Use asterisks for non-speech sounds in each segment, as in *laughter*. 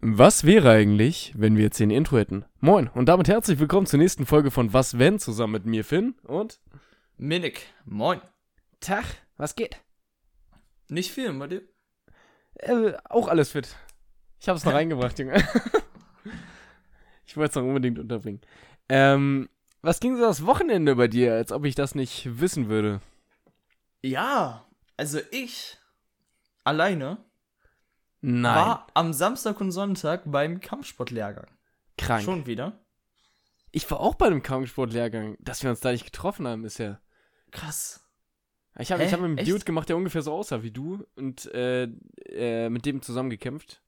Was wäre eigentlich, wenn wir jetzt ein Intro hätten? Moin und damit herzlich willkommen zur nächsten Folge von Was wenn zusammen mit mir Finn und Minik, moin. Tag, was geht? Nicht viel bei dir? Äh, auch alles fit. Ich habe es noch *laughs* reingebracht, Junge. *laughs* ich wollte es noch unbedingt unterbringen. Ähm, was ging so das Wochenende bei dir, als ob ich das nicht wissen würde? Ja, also ich alleine Nein. war am Samstag und Sonntag beim Kampfsportlehrgang. krank. Schon wieder? Ich war auch bei einem Kampfsportlehrgang. Dass wir uns da nicht getroffen haben, ist ja. Krass. Ich habe hab mit einem? Dude gemacht, der ungefähr so aussah wie du und äh, äh, mit dem zusammen gekämpft.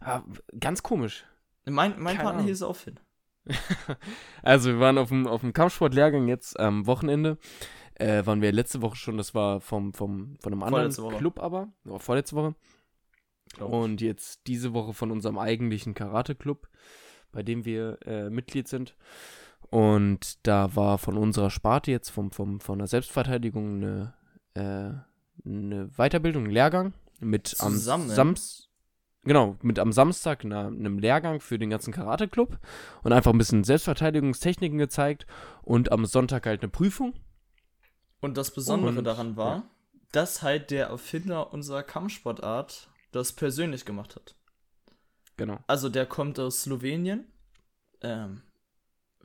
Ah, ganz komisch. Mein, mein Keine Partner Ahnung. hier ist auch fit. *laughs* Also, wir waren auf dem, auf dem Kampfsportlehrgang jetzt am Wochenende. Äh, waren wir letzte Woche schon, das war vom, vom, von einem anderen. Club aber, oder vorletzte Woche. Glaub. Und jetzt diese Woche von unserem eigentlichen Karate-Club, bei dem wir äh, Mitglied sind. Und da war von unserer Sparte jetzt vom, vom, von der Selbstverteidigung eine, äh, eine Weiterbildung, ein Lehrgang mit Zusammen? am Sams Genau, mit am Samstag einer, einem Lehrgang für den ganzen Karate-Club und einfach ein bisschen Selbstverteidigungstechniken gezeigt und am Sonntag halt eine Prüfung. Und das Besondere Und- daran war, dass halt der Erfinder unserer Kampfsportart das persönlich gemacht hat. Genau. Also der kommt aus Slowenien. Ähm,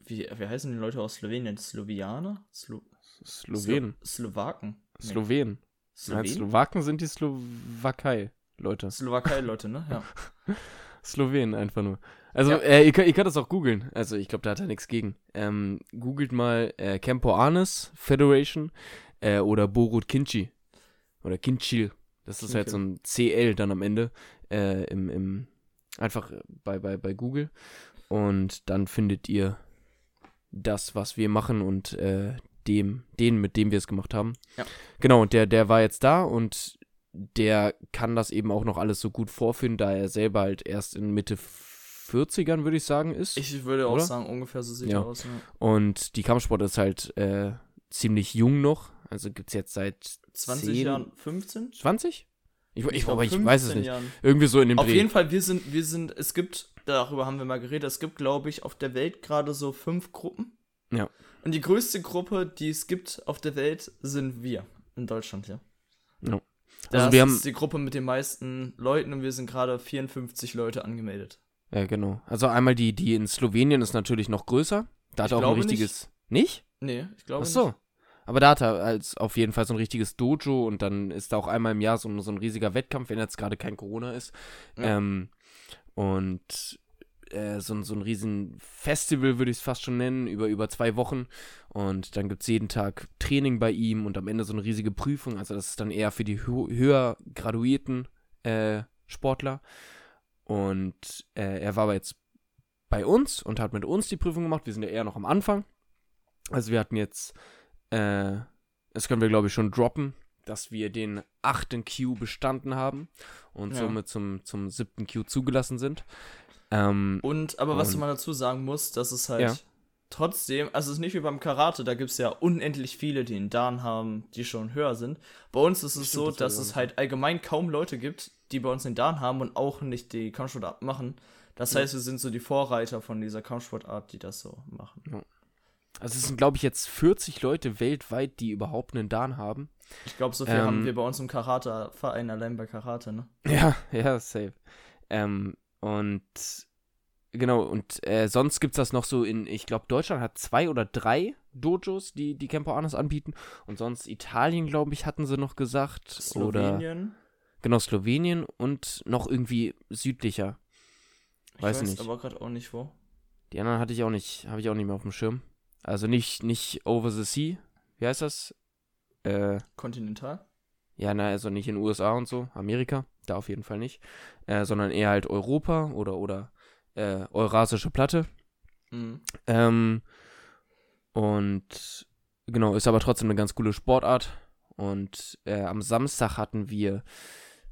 wie, wie heißen die Leute aus Slowenien? Slowianer? Slo Slowenen. Slo Slowaken. Nee. Slowenen. Nein, Slowen? Slowaken sind die Slowakei, Leute. Slowakei-Leute, ne? Ja. *laughs* Slowenen einfach nur. Also, Ja. äh, ihr, könnt, ihr könnt das auch googeln. Also, ich glaube, da hat er nichts gegen. Ähm, googelt mal äh, Campo Arnes Federation äh, oder Borut Kinchi. Oder Kinchil. Das ist halt so ein CL dann am Ende. Äh, im, im, einfach bei, bei, bei Google. Und dann findet ihr das, was wir machen und äh, dem, den, mit dem wir es gemacht haben. Ja. Genau, und der, der war jetzt da und der kann das eben auch noch alles so gut vorführen, da er selber halt erst in Mitte 40ern, würde ich sagen, ist. Ich würde auch Oder? sagen, ungefähr so sieht Ja. er aus. Ne? und die Kampfsport ist halt äh, ziemlich jung noch. Also gibt es jetzt seit 20 10, Jahren, 15? 20? Ich, ich, glaub, aber ich weiß es 15 nicht. Jahren. Irgendwie so in dem Auf Dreh. jeden Fall, wir sind, wir sind, es gibt, darüber haben wir mal geredet, es gibt, glaube ich, auf der Welt gerade so fünf Gruppen. Ja. Und die größte Gruppe, die es gibt auf der Welt, sind wir. In Deutschland, ja. Ja. Das Also wir haben- ist die Gruppe mit den meisten Leuten und wir sind gerade 54 Leute angemeldet. Ja, genau. Also einmal die, die in Slowenien ist natürlich noch größer. Da hat Ich er auch ein richtiges. Nicht? Nee, ich glaube Ach so. Aber da hat er als auf jeden Fall so ein richtiges Dojo und dann ist da auch einmal im Jahr so, ein- so ein riesiger Wettkampf, wenn jetzt gerade kein Corona ist. Ja. Ähm, und äh, so, ein- so ein riesen Festival würde ich es fast schon nennen, über, über zwei Wochen. Und dann gibt es jeden Tag Training bei ihm und am Ende so eine riesige Prüfung. Also das ist dann eher für die hö höher graduierten äh, Sportler. Und äh, er war aber jetzt bei uns und hat mit uns die Prüfung gemacht. Wir sind ja eher noch am Anfang. Also wir hatten jetzt, äh, das können wir glaube ich schon droppen, dass wir den achten Q bestanden haben und Ja. somit zum, zum siebten Q zugelassen sind. Ähm, Und, aber was Und- man dazu sagen muss, dass es halt Ja. trotzdem, also es ist nicht wie beim Karate, da gibt es ja unendlich viele, die einen Dan haben, die schon höher sind. Bei uns ist es Stimmt, so, das dass es halt allgemein kaum Leute gibt, die bei uns den Dan haben und auch nicht die Kampfsportart machen. Das heißt, wir sind so die Vorreiter von dieser Kampfsportart, die das so machen. Also es sind glaube ich jetzt 40 Leute weltweit, die überhaupt einen Dan haben. Ich glaube, so viel Ähm, haben wir bei uns im Karate-Verein allein bei Karate, ne? *laughs* Ja, ja, safe. Ähm, und genau, und äh, sonst gibt es das noch so in, ich glaube, Deutschland hat zwei oder drei Dojos, die die Campo Arnes anbieten. Und sonst Italien, glaube ich, hatten sie noch gesagt. Oder Slowenien. genau, Slowenien und noch irgendwie südlicher. Ich weiß weiß nicht. aber gerade auch nicht wo. Die anderen hatte ich auch nicht, habe ich auch nicht mehr auf dem Schirm. Also nicht, nicht over the sea. Wie heißt das? Äh, Kontinental? ja, na, also nicht in den USA und so, Amerika, da auf jeden Fall nicht. Äh, sondern eher halt Europa oder, oder äh, Eurasische Platte. Mhm. Ähm, und genau, ist aber trotzdem eine ganz coole Sportart. Und äh, am Samstag hatten wir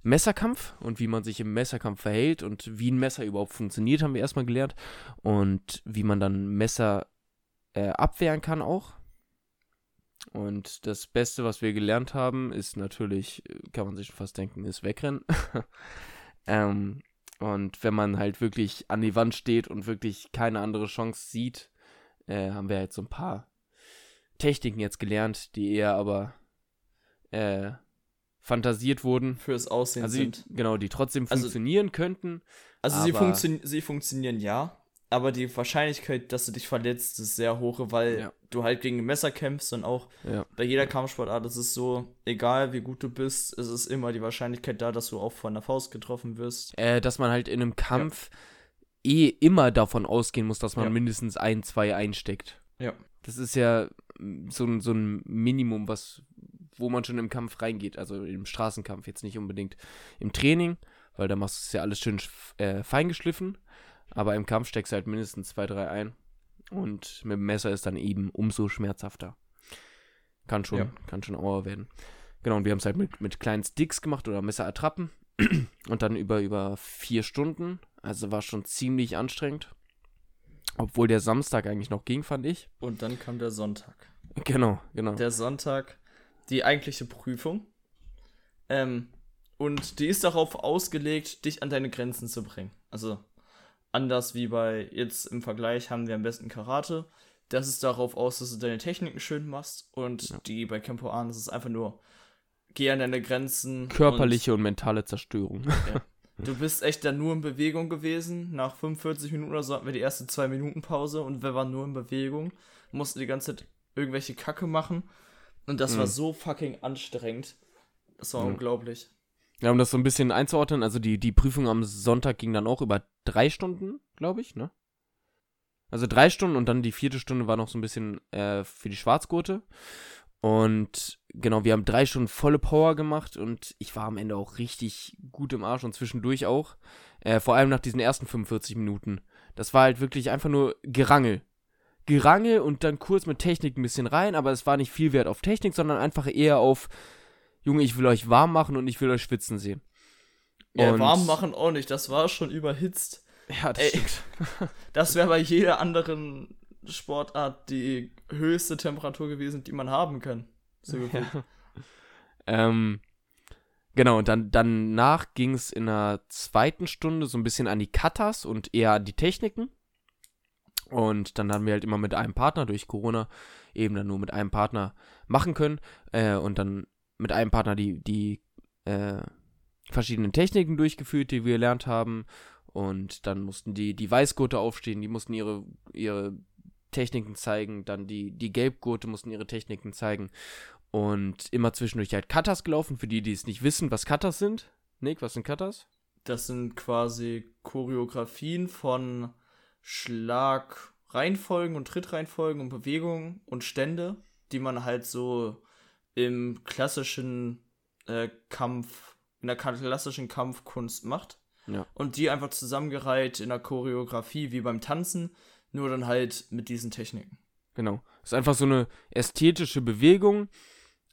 Messerkampf und wie man sich im Messerkampf verhält und wie ein Messer überhaupt funktioniert, haben wir erstmal gelernt. Und wie man dann Messer äh, abwehren kann auch. Und das Beste, was wir gelernt haben, ist natürlich, äh, kann man sich schon fast denken, ist wegrennen. *laughs* ähm, Und wenn man halt wirklich an die Wand steht und wirklich keine andere Chance sieht, äh, haben wir halt so ein paar Techniken jetzt gelernt, die eher aber äh, fantasiert wurden. Fürs Aussehen Also die, sind. genau, die trotzdem Also- funktionieren könnten. Also sie, funktio sie funktionieren ja, aber die Wahrscheinlichkeit, dass du dich verletzt, ist sehr hoch, weil Ja. du halt gegen ein Messer kämpfst und auch Ja. bei jeder Kampfsportart ist es so, egal wie gut du bist, ist es immer die Wahrscheinlichkeit da, dass du auch von der Faust getroffen wirst. Äh, dass man halt in einem Kampf eh immer davon ausgehen muss, dass man Ja. mindestens ein, zwei einsteckt. Ja. Das ist ja mm, so ein, so ein Minimum, was, wo man schon im Kampf reingeht. Also im Straßenkampf, jetzt nicht unbedingt im Training, weil da machst du es ja alles schön äh, feingeschliffen. Aber im Kampf steckst du halt mindestens zwei, drei ein. Und mit dem Messer ist dann eben umso schmerzhafter. Kann schon, Ja. kann schon Auer werden. Genau, und wir haben es halt mit, mit kleinen Sticks gemacht oder Messerattrappen. *clears throat* und dann über, über vier Stunden. Also war schon ziemlich anstrengend. Obwohl der Samstag eigentlich noch ging, fand ich. Und dann kam der Sonntag. Genau, genau. Der Sonntag, die eigentliche Prüfung. Ähm, und die ist darauf ausgelegt, dich an deine Grenzen zu bringen. Also anders wie bei jetzt im Vergleich haben wir am besten Karate. Das ist darauf aus, dass du deine Techniken schön machst. Und Ja. die bei Campo An ist es einfach nur, geh an deine Grenzen. Körperliche und, mentale Zerstörung. Und *laughs* du bist echt dann nur in Bewegung gewesen. Nach 45 Minuten oder so hatten wir die erste 2 Minuten Pause und wir waren nur in Bewegung. Mussten die ganze Zeit irgendwelche Kacke machen. Und das war Mhm. so fucking anstrengend. Das war Mhm. unglaublich. Ja, um das so ein bisschen einzuordnen, also die, die Prüfung am Sonntag ging dann auch über drei Stunden, glaube ich, ne? Also drei Stunden und dann die vierte Stunde war noch so ein bisschen äh, für die Schwarzgurte. Und genau, wir haben drei Stunden volle Power gemacht und ich war am Ende auch richtig gut im Arsch und zwischendurch auch. Äh, vor allem nach diesen ersten 45 Minuten. Das war halt wirklich einfach nur Gerangel. Gerangel und dann kurz mit Technik ein bisschen rein, aber es war nicht viel Wert auf Technik, sondern einfach eher auf, Junge, ich will euch warm machen und ich will euch schwitzen sehen. Ja, Und- warm machen auch nicht. Das war schon überhitzt. Ja, das Ey. stimmt. *laughs* *laughs* Das wäre bei jeder anderen Sportart die höchste Temperatur gewesen, die man haben kann. So. Ja. *laughs* ähm, genau, und dann danach ging es in der zweiten Stunde so ein bisschen an die Katas und eher an die Techniken. Und dann haben wir halt immer mit einem Partner durch Corona eben dann nur mit einem Partner machen können. Äh, und dann mit einem Partner die, die äh, verschiedenen Techniken durchgeführt, die wir gelernt haben. Und dann mussten die, die Weißgurte aufstehen, die mussten ihre, ihre Techniken zeigen. Dann die, die Gelbgurte mussten ihre Techniken zeigen. Und immer zwischendurch halt Katas gelaufen, für die, die es nicht wissen, was Katas sind. Nick, was sind Katas? Das sind quasi Choreografien von Schlagreihenfolgen und Trittreihenfolgen und Bewegungen und Stände, die man halt so im klassischen äh, Kampf, in der klassischen Kampfkunst macht. Ja. Und die einfach zusammengereiht in der Choreografie wie beim Tanzen, nur dann halt mit diesen Techniken. Genau. Ist einfach so eine ästhetische Bewegung,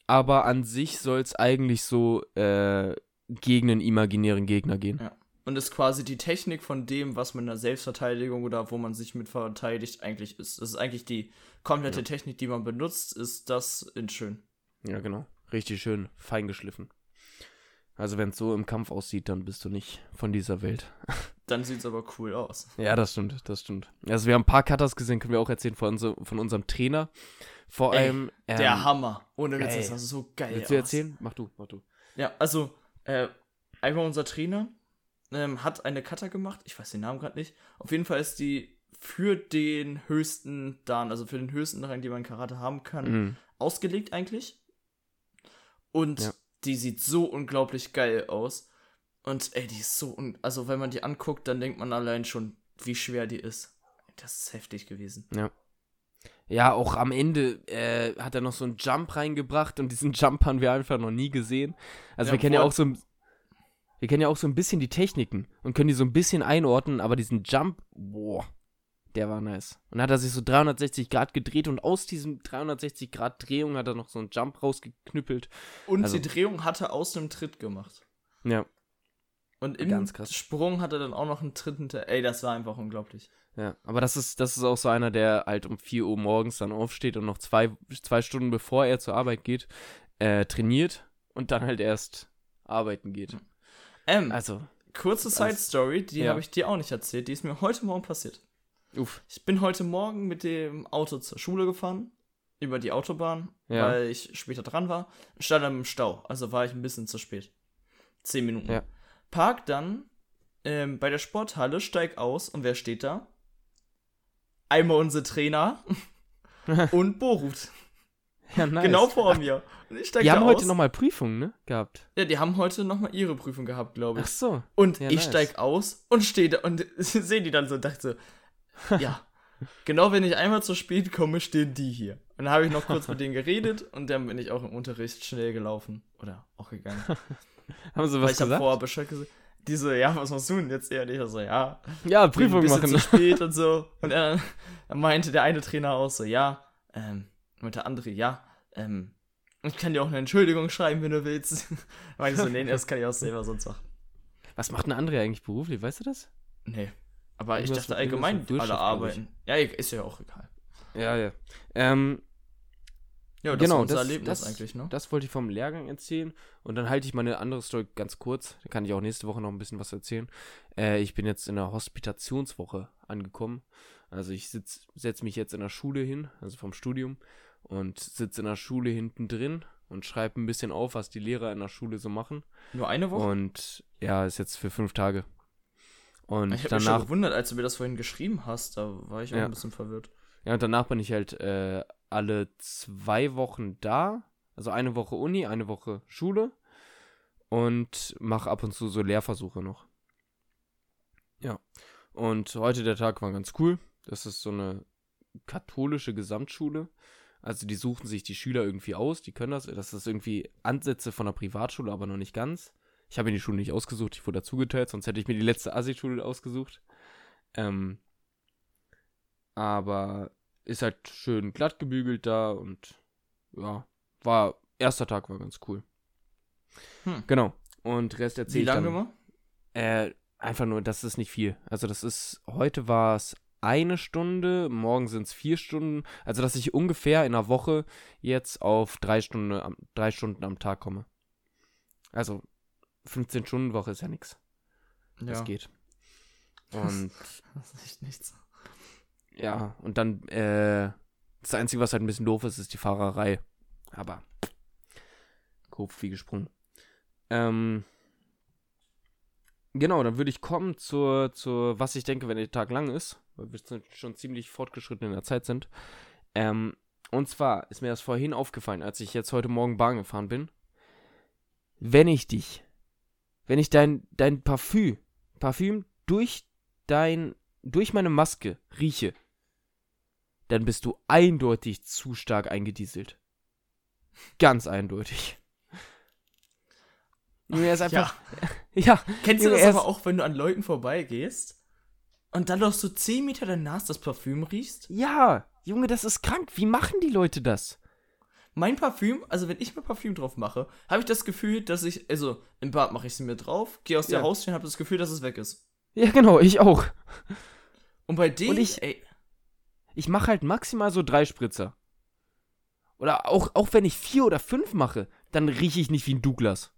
aber an sich soll es eigentlich so äh, gegen einen imaginären Gegner gehen. Ja. Und ist quasi die Technik von dem, was man in der Selbstverteidigung oder wo man sich mit verteidigt, eigentlich ist. Das ist eigentlich die komplette Ja. Technik, die man benutzt, ist das in schön. Ja, genau. Richtig schön fein geschliffen. Also wenn es so im Kampf aussieht, dann bist du nicht von dieser Welt. *laughs* Dann sieht es aber cool aus. Ja, das stimmt, das stimmt. Also wir haben ein paar Cutters gesehen, können wir auch erzählen von, unser, von unserem Trainer. Vor Ey, allem. Ähm, Der Hammer. Ohne Witz, das sah so geil Willst du erzählen? Mach du, mach du. Ja, also, äh, einmal unser Trainer ähm, hat eine Cutter gemacht. Ich weiß den Namen gerade nicht. Auf jeden Fall ist die für den höchsten Dan, also für den höchsten Rang, den man in Karate haben kann, Mhm. ausgelegt eigentlich. Und Ja. die sieht so unglaublich geil aus. Und ey, die ist so, also wenn man die anguckt, dann denkt man allein schon, wie schwer die ist. Das ist heftig gewesen. Ja, auch am Ende äh, hat er noch so einen Jump reingebracht und diesen Jump haben wir einfach noch nie gesehen. Also Ja, wir kennen ja auch so ein, wir kennen ja auch so ein bisschen die Techniken und können die so ein bisschen einordnen, aber diesen Jump, boah, der war nice. Und dann hat er sich so 360 Grad gedreht und aus diesem 360 Grad Drehung hat er noch so einen Jump rausgeknüppelt. Und Also- die Drehung hat er aus einem Tritt gemacht. Ja, Und im Ganz krass. Sprung hat er dann auch noch einen Tritt hinter. Ey, das war einfach unglaublich. ja. Aber das ist, das ist auch so einer, der halt um 4 Uhr morgens dann aufsteht und noch zwei, zwei Stunden bevor er zur Arbeit geht, äh, trainiert und dann halt erst arbeiten geht. Ähm, Also, kurze Side Story, die Ja. habe ich dir auch nicht erzählt, die ist mir heute Morgen passiert. Uff. Ich bin heute Morgen mit dem Auto zur Schule gefahren, über die Autobahn, Ja. weil ich später dran war. Stand dann im Stau, also war ich ein bisschen zu spät. Zehn Minuten. Ja. Park dann ähm, bei der Sporthalle, steig aus und wer steht da? Einmal unser Trainer *laughs* und Borut. Ja, nice. Genau vor mir. Die haben aus. heute nochmal Prüfungen, ne? Gehabt. Ja, die haben heute nochmal ihre Prüfung gehabt, glaube ich. Ach so. Und Ja, ich nice. steig aus und stehe da und *laughs* sehe die dann so und dachte so, *laughs* ja, genau wenn ich einmal zu spät komme, stehen die hier. Und dann habe ich noch kurz mit denen geredet und dann bin ich auch im Unterricht schnell gelaufen. Oder auch gegangen. *laughs* Haben sie Weil was ich habe gesagt? vorher Bescheid gesagt. Die so, ja, was machst du denn jetzt eher nicht? Also, ja, Ja, ein Prüfung bisschen machen. zu *laughs* spät und so. Und dann, dann meinte der eine Trainer auch so, ja, ähm, und der andere, ja, ähm, ich kann dir auch eine Entschuldigung schreiben, wenn du willst. meinte ich so, nee, das kann ich auch selber sonst machen. Was macht eine andere eigentlich beruflich? Weißt du das? Nee. Aber ich dachte allgemein, alle arbeiten. Ja, ist ja auch egal. Ja, ja. Ähm, Ja, das Genau, das- Erlebnis das- eigentlich, ne? das wollte ich vom Lehrgang erzählen. Und dann halte ich meine andere Story ganz kurz. Da kann ich auch nächste Woche noch ein bisschen was erzählen. Äh, ich bin jetzt in der Hospitationswoche angekommen. Also ich setze mich jetzt in der Schule hin, also vom Studium, und sitze in der Schule hinten drin und schreibe ein bisschen auf, was die Lehrer in der Schule so machen. Nur eine Woche? Und ja, ist jetzt für fünf Tage. Und ich habe mich schon gewundert, als du mir das vorhin geschrieben hast, da war ich auch Ja. ein bisschen verwirrt. ja, und danach bin ich halt äh, alle zwei Wochen da. Also eine Woche Uni, eine Woche Schule. Und mache ab und zu so Lehrversuche noch. Ja. Und heute der Tag war ganz cool. Das ist so eine katholische Gesamtschule. Also die suchen sich die Schüler irgendwie aus, die können das. Das ist irgendwie Ansätze von einer Privatschule, aber noch nicht ganz. Ich habe mir die Schule nicht ausgesucht, ich wurde dazugeteilt, sonst hätte ich mir die letzte Assi-Schule ausgesucht. Ähm, aber ist halt schön glatt gebügelt da und ja, war, erster Tag war ganz cool. Hm. Genau. Und Rest Wie erzähle ich lange dann. immer? Äh, einfach nur, das ist nicht viel. Also das ist, heute war es eine Stunde, morgen sind es vier Stunden. Also dass ich ungefähr in einer Woche jetzt auf drei Stunden, am, drei Stunden am Tag komme. Also 15 Stunden Woche ist ja nichts. Das geht. *laughs* Und Das ist echt nichts. ja, und dann, äh, das Einzige, was halt ein bisschen doof ist, ist die Fahrerei. Aber Kopf wie gesprungen. Ähm, genau, dann würde ich kommen zur, zur, was ich denke, wenn der Tag lang ist, weil wir schon- schon ziemlich fortgeschritten in der Zeit sind. Ähm, und zwar ist mir das vorhin aufgefallen, als ich jetzt heute Morgen Bahn gefahren bin. Wenn ich dich, wenn ich dein, dein Parfüm, Parfüm durch dein, durch meine Maske rieche, dann bist du eindeutig zu stark eingedieselt. Ganz eindeutig. Junge, er ist einfach. Ja, *laughs* Kennst du das er aber auch, wenn du an Leuten vorbeigehst und dann noch so 10 Meter danach das Parfüm riechst? ja, Junge, das ist krank. Wie machen die Leute das? Mein Parfüm, also wenn ich mir Parfüm drauf mache, habe ich das Gefühl, dass ich, also im Bad mache ich es mir drauf, gehe aus der Ja. Haustür und habe das Gefühl, dass es weg ist. Ja, genau, ich auch. Und bei denen, Und ich- ey, Ich mache halt maximal so drei Spritzer. Oder auch, auch wenn ich vier oder fünf mache, dann rieche ich nicht wie ein Douglas.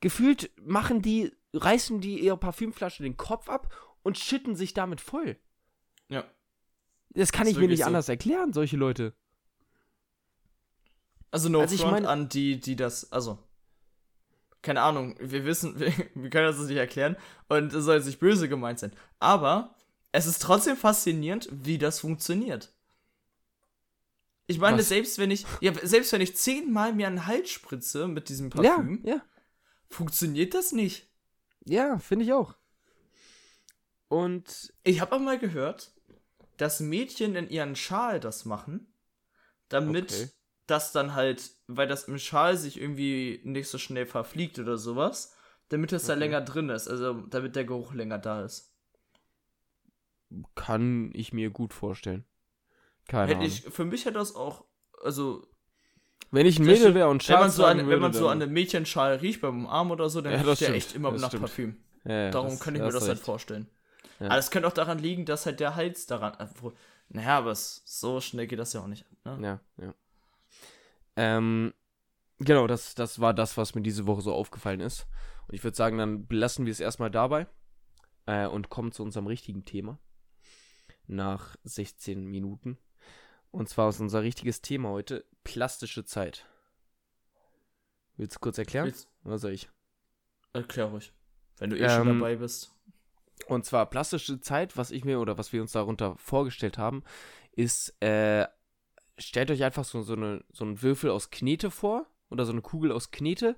Gefühlt machen die, reißen die ihre Parfümflasche den Kopf ab und schütten sich damit voll. ja. Das kann Ist ich mir nicht so. anders erklären, solche Leute. Also no Also front an die, die das, also keine Ahnung, wir wissen, *laughs* wir, wir können das nicht erklären und es soll jetzt nicht böse gemeint sein, aber es ist trotzdem faszinierend, wie das funktioniert. Ich meine, Was? selbst wenn ich, ja, selbst wenn ich zehnmal mir einen Hals spritze mit diesem Parfüm, Ja, ja. funktioniert das nicht. Ja, finde ich auch. Und Ich habe auch mal gehört, dass Mädchen in ihren Schal das machen, damit Okay. Das dann halt, weil das im Schal sich irgendwie nicht so schnell verfliegt oder sowas, damit es da Okay. länger drin ist, also damit der Geruch länger da ist. kann ich mir gut vorstellen. Keine Hätte Ahnung. ich, für mich hätte das auch, also wenn ich ein das Mädel wäre und wenn man so an, sagen wenn man würde, so an einem Mädchenschal riecht beim Arm oder so, dann Ja, riecht das der echt immer das nach stimmt. Parfüm. Ja, ja, Darum das- kann ich mir das du halt vorstellen. Aber es könnte auch daran liegen, dass halt der Hals daran. Naja, aber es, so schnell geht das ja auch nicht. Ne? Ja, ja. Ähm, genau, das, das war das, was mir diese Woche so aufgefallen ist. Und ich würde sagen, dann belassen wir es erstmal dabei äh, und kommen zu unserem richtigen Thema. Nach 16 Minuten. Und zwar ist unser richtiges Thema heute plastische Zeit. Willst du kurz erklären? Willst- Was soll ich? Erklär ruhig. Wenn du eh schon Ähm, dabei bist. Und zwar plastische Zeit, was ich mir oder was wir uns darunter vorgestellt haben, ist, äh, stellt euch einfach so, so, eine, so einen Würfel aus Knete vor oder so eine Kugel aus Knete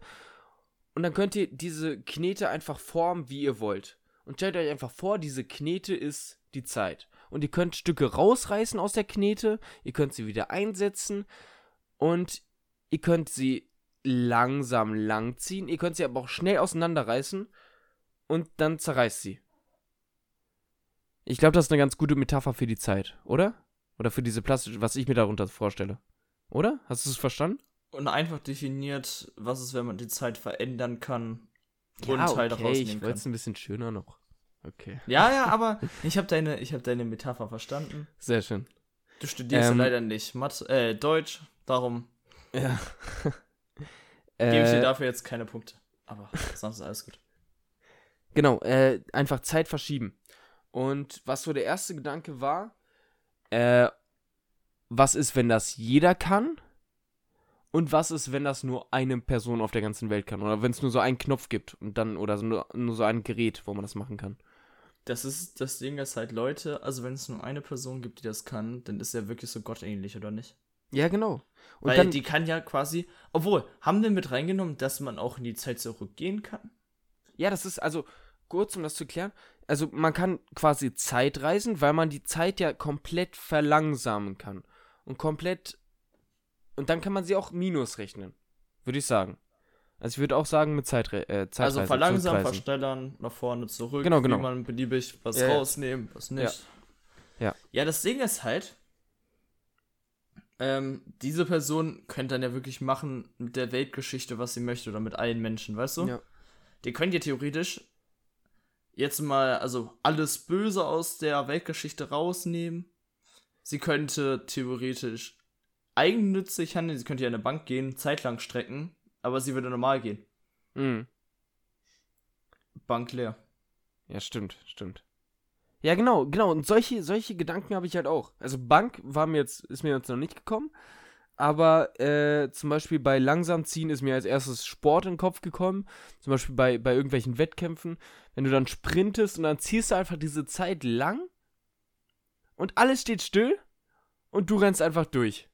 und dann könnt ihr diese Knete einfach formen, wie ihr wollt. Und stellt euch einfach vor, diese Knete ist die Zeit. Und ihr könnt Stücke rausreißen aus der Knete, ihr könnt sie wieder einsetzen und ihr könnt sie langsam langziehen, ihr könnt sie aber auch schnell auseinanderreißen und dann zerreißt sie. Ich glaube, das ist eine ganz gute Metapher für die Zeit, oder? Oder für diese plastische, was ich mir darunter vorstelle. Oder? Hast du es verstanden? Und einfach definiert, was ist, wenn man die Zeit verändern kann und ja, Teile okay, rausnehmen ich wollte es ein bisschen schöner noch. Okay. Ja, ja, *laughs* aber ich habe deine, ich hab deine Metapher verstanden. Sehr schön. Du studierst Ähm, ja leider nicht Mathe, äh, Deutsch, darum Ja. *laughs* gebe ich dir äh, dafür jetzt keine Punkte. Aber sonst ist alles gut. Genau, äh, einfach Zeit verschieben. Und was so der erste Gedanke war, äh, was ist, wenn das jeder kann? Und was ist, wenn das nur eine Person auf der ganzen Welt kann? Oder wenn es nur so einen Knopf gibt und dann, oder so nur, nur so ein Gerät, wo man das machen kann. Das ist das Ding, dass halt Leute, also wenn es nur eine Person gibt, die das kann, dann ist er wirklich so gottähnlich, oder nicht? Ja, genau. Und Weil dann, die kann ja quasi, obwohl, haben wir mit reingenommen, dass man auch in die Zeit zurückgehen kann? Ja, das ist also, kurz um das zu klären, also man kann quasi Zeit reisen, weil man die Zeit ja komplett verlangsamen kann. Und komplett. Und dann kann man sie auch minus rechnen. Würde ich sagen. Also ich würde auch sagen mit Zeitre äh, Zeitreise. Also verlangsamen, verschnellern, nach vorne, zurück, Genau, genau. wie man beliebig was Ja, ja. rausnehmen, was nicht. Ja. Ja, das Ding ist halt, ähm, diese Person könnte dann ja wirklich machen mit der Weltgeschichte, was sie möchte, oder mit allen Menschen, weißt du? Ja. Die können ja theoretisch jetzt mal, also alles Böse aus der Weltgeschichte rausnehmen. Sie könnte theoretisch eigennützig handeln, sie könnte ja in eine Bank gehen, zeitlang strecken, aber sie würde normal gehen. Mhm. Bank leer. Ja, stimmt, stimmt. Ja, genau, genau. Und solche, solche Gedanken habe ich halt auch. Also Bank war mir jetzt, ist mir jetzt noch nicht gekommen. Aber äh, zum Beispiel bei langsam ziehen ist mir als erstes Sport in den Kopf gekommen. Zum Beispiel bei, bei irgendwelchen Wettkämpfen. Wenn du dann sprintest und dann ziehst du einfach diese Zeit lang und alles steht still und du rennst einfach durch.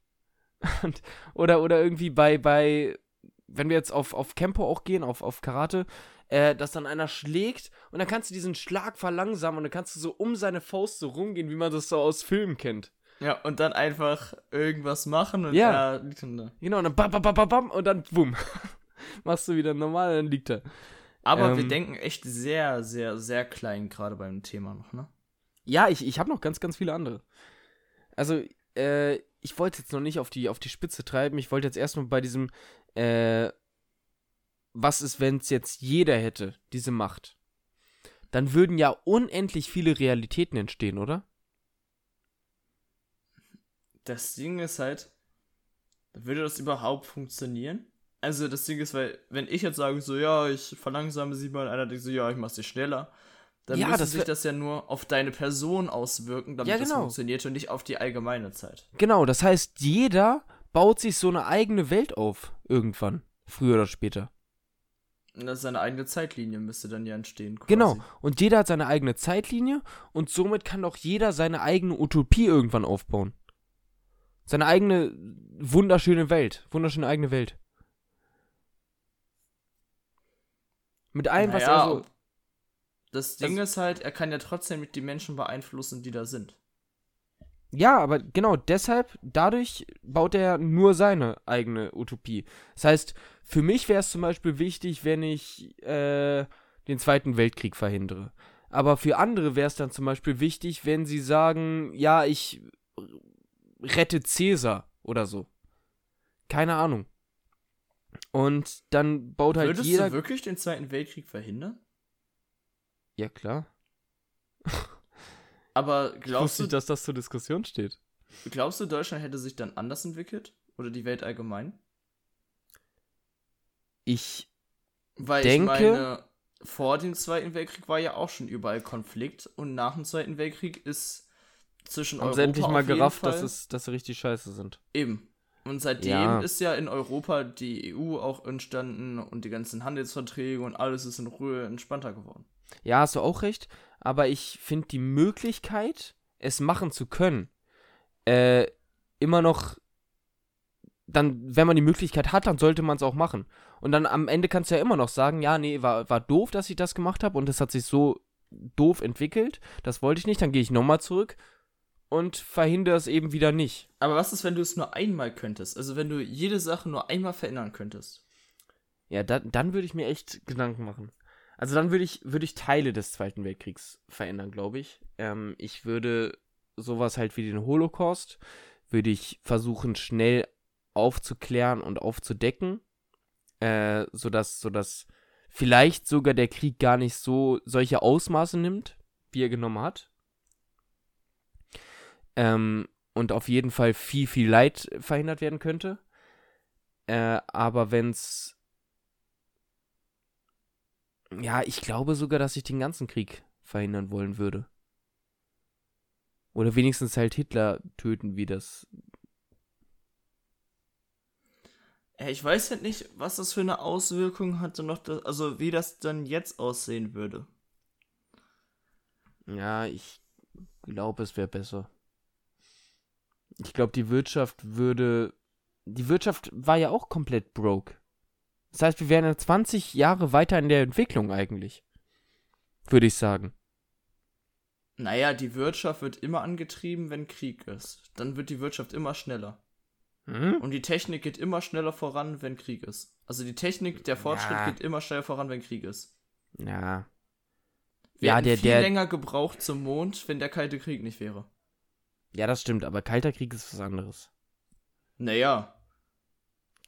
*laughs* Und, oder, oder irgendwie bei, bei, wenn wir jetzt auf, auf Campo auch gehen, auf, auf Karate, äh, dass dann einer schlägt und dann kannst du diesen Schlag verlangsamen und dann kannst du so um seine Faust so rumgehen, wie man das so aus Filmen kennt. Ja, und dann einfach irgendwas machen und Ja. er liegt dann da. Genau, und dann bam, bam, bam, bam, bam und dann bumm. *laughs* Machst du wieder normal, dann liegt er. Aber wir Ähm. denken echt sehr, sehr, sehr klein gerade beim Thema noch, ne? Ja, ich, ich habe noch ganz, ganz viele andere. Also, äh, ich wollte jetzt noch nicht auf die, auf die Spitze treiben. Ich wollte jetzt erstmal bei diesem, äh, was ist, wenn es jetzt jeder hätte, diese Macht? Dann würden ja unendlich viele Realitäten entstehen, oder? Das Ding ist halt, würde das überhaupt funktionieren? Also das Ding ist, weil, wenn ich jetzt sage, so, ja, ich verlangsame sie mal, einer denkt so, ja, ich mach sie schneller, dann Ja, müsste das sich das ja nur auf deine Person auswirken, damit Ja, das genau. funktioniert und nicht auf die allgemeine Zeit. Genau, das heißt, jeder baut sich so eine eigene Welt auf. Irgendwann. Früher oder später. Und das ist seine eigene Zeitlinie müsste dann ja entstehen. Quasi. Genau. Und jeder hat seine eigene Zeitlinie und somit kann doch jeder seine eigene Utopie irgendwann aufbauen. Seine eigene wunderschöne Welt. Wunderschöne eigene Welt. Mit allem, was Naja, er so. Das Ding Also- ist halt, er kann ja trotzdem die Menschen beeinflussen, die da sind. Ja, aber genau deshalb, dadurch baut er nur seine eigene Utopie. Das heißt, für mich wäre es zum Beispiel wichtig, wenn ich äh, den Zweiten Weltkrieg verhindere. Aber für andere wäre es dann zum Beispiel wichtig, wenn sie sagen, ja, ich rette Cäsar oder so. Keine Ahnung. Und dann baut halt Würdest jeder. du wirklich den Zweiten Weltkrieg verhindern? ja, klar. *laughs* Aber Ich glaubst du, dass das zur Diskussion steht. glaubst du, Deutschland hätte sich dann anders entwickelt? Oder die Welt allgemein? Ich Weil Denke- ich meine, vor dem Zweiten Weltkrieg war ja auch schon überall Konflikt und nach dem Zweiten Weltkrieg ist zwischen Haben Europa sie endlich mal gerafft, dass, es, dass sie richtig scheiße sind. Eben. Und seitdem Ja. ist ja in Europa die EU auch entstanden und die ganzen Handelsverträge und alles ist in Ruhe entspannter geworden. Ja, hast du auch recht. Aber ich finde die Möglichkeit, es machen zu können, äh, immer noch. Dann, wenn man die Möglichkeit hat, dann sollte man es auch machen. Und dann am Ende kannst du ja immer noch sagen, ja, nee, war, war doof, dass ich das gemacht habe und es hat sich so doof entwickelt. Das wollte ich nicht. Dann gehe ich nochmal zurück und verhindere es eben wieder nicht. Aber was ist, wenn du es nur einmal könntest? Also wenn du jede Sache nur einmal verändern könntest? Ja, da, dann würde ich mir echt Gedanken machen. Also dann würde ich, würde ich Teile des Zweiten Weltkriegs verändern, glaube ich. Ähm, ich würde sowas halt wie den Holocaust, würde ich versuchen, schnell aufzuklären und aufzudecken, äh, sodass, sodass vielleicht sogar der Krieg gar nicht so solche Ausmaße nimmt, wie er genommen hat. Ähm, und auf jeden Fall viel, viel Leid verhindert werden könnte. Äh, aber wenn's ja, ich glaube sogar, dass ich den ganzen Krieg verhindern wollen würde. Oder wenigstens halt Hitler töten, wie das. Ich weiß halt nicht, was das für eine Auswirkung hatte noch, das, also wie das dann jetzt aussehen würde. Ja, ich glaube, es wäre besser. Ich glaube, die Wirtschaft würde. Die Wirtschaft war ja auch komplett broke. Das heißt, wir wären ja 20 Jahre weiter in der Entwicklung eigentlich. Würde ich sagen. Naja, die Wirtschaft wird immer angetrieben, wenn Krieg ist. Dann wird die Wirtschaft immer schneller. Hm? Und die Technik geht immer schneller voran, wenn Krieg ist. Also die Technik, der Fortschritt Ja. geht immer schneller voran, wenn Krieg ist. Ja. Wir Ja, hätten der- viel der- länger gebraucht zum Mond, wenn der Kalte Krieg nicht wäre. Ja, das stimmt, aber Kalter Krieg ist was anderes. Naja,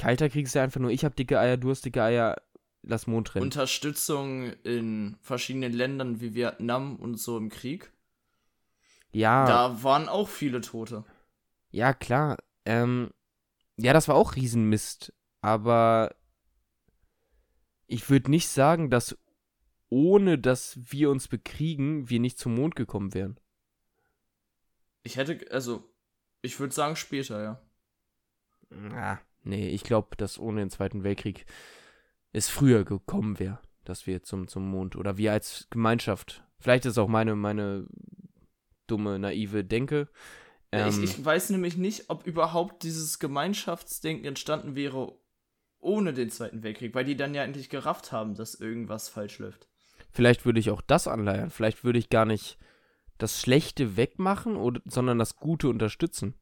Kalter Krieg ist ja einfach nur, ich hab dicke Eier, du hast dicke Eier, lass Mond rennen. Unterstützung in verschiedenen Ländern wie Vietnam und so im Krieg. ja. Da waren auch viele Tote. Ja, klar. Ähm, ja, das war auch Riesenmist. Aber ich würde nicht sagen, dass ohne dass wir uns bekriegen, wir nicht zum Mond gekommen wären. Ich hätte, also, ich würde sagen später, ja. Ah, nee, ich glaube, dass ohne den Zweiten Weltkrieg es früher gekommen wäre, dass wir zum, zum Mond oder wir als Gemeinschaft. Vielleicht ist auch meine, meine dumme, naive Denke. Ähm, ich, ich weiß nämlich nicht, ob überhaupt dieses Gemeinschaftsdenken entstanden wäre ohne den Zweiten Weltkrieg, weil die dann ja endlich gerafft haben, dass irgendwas falsch läuft. Vielleicht würde ich auch das anleiern. Vielleicht würde ich gar nicht das Schlechte wegmachen, oder, sondern das Gute unterstützen.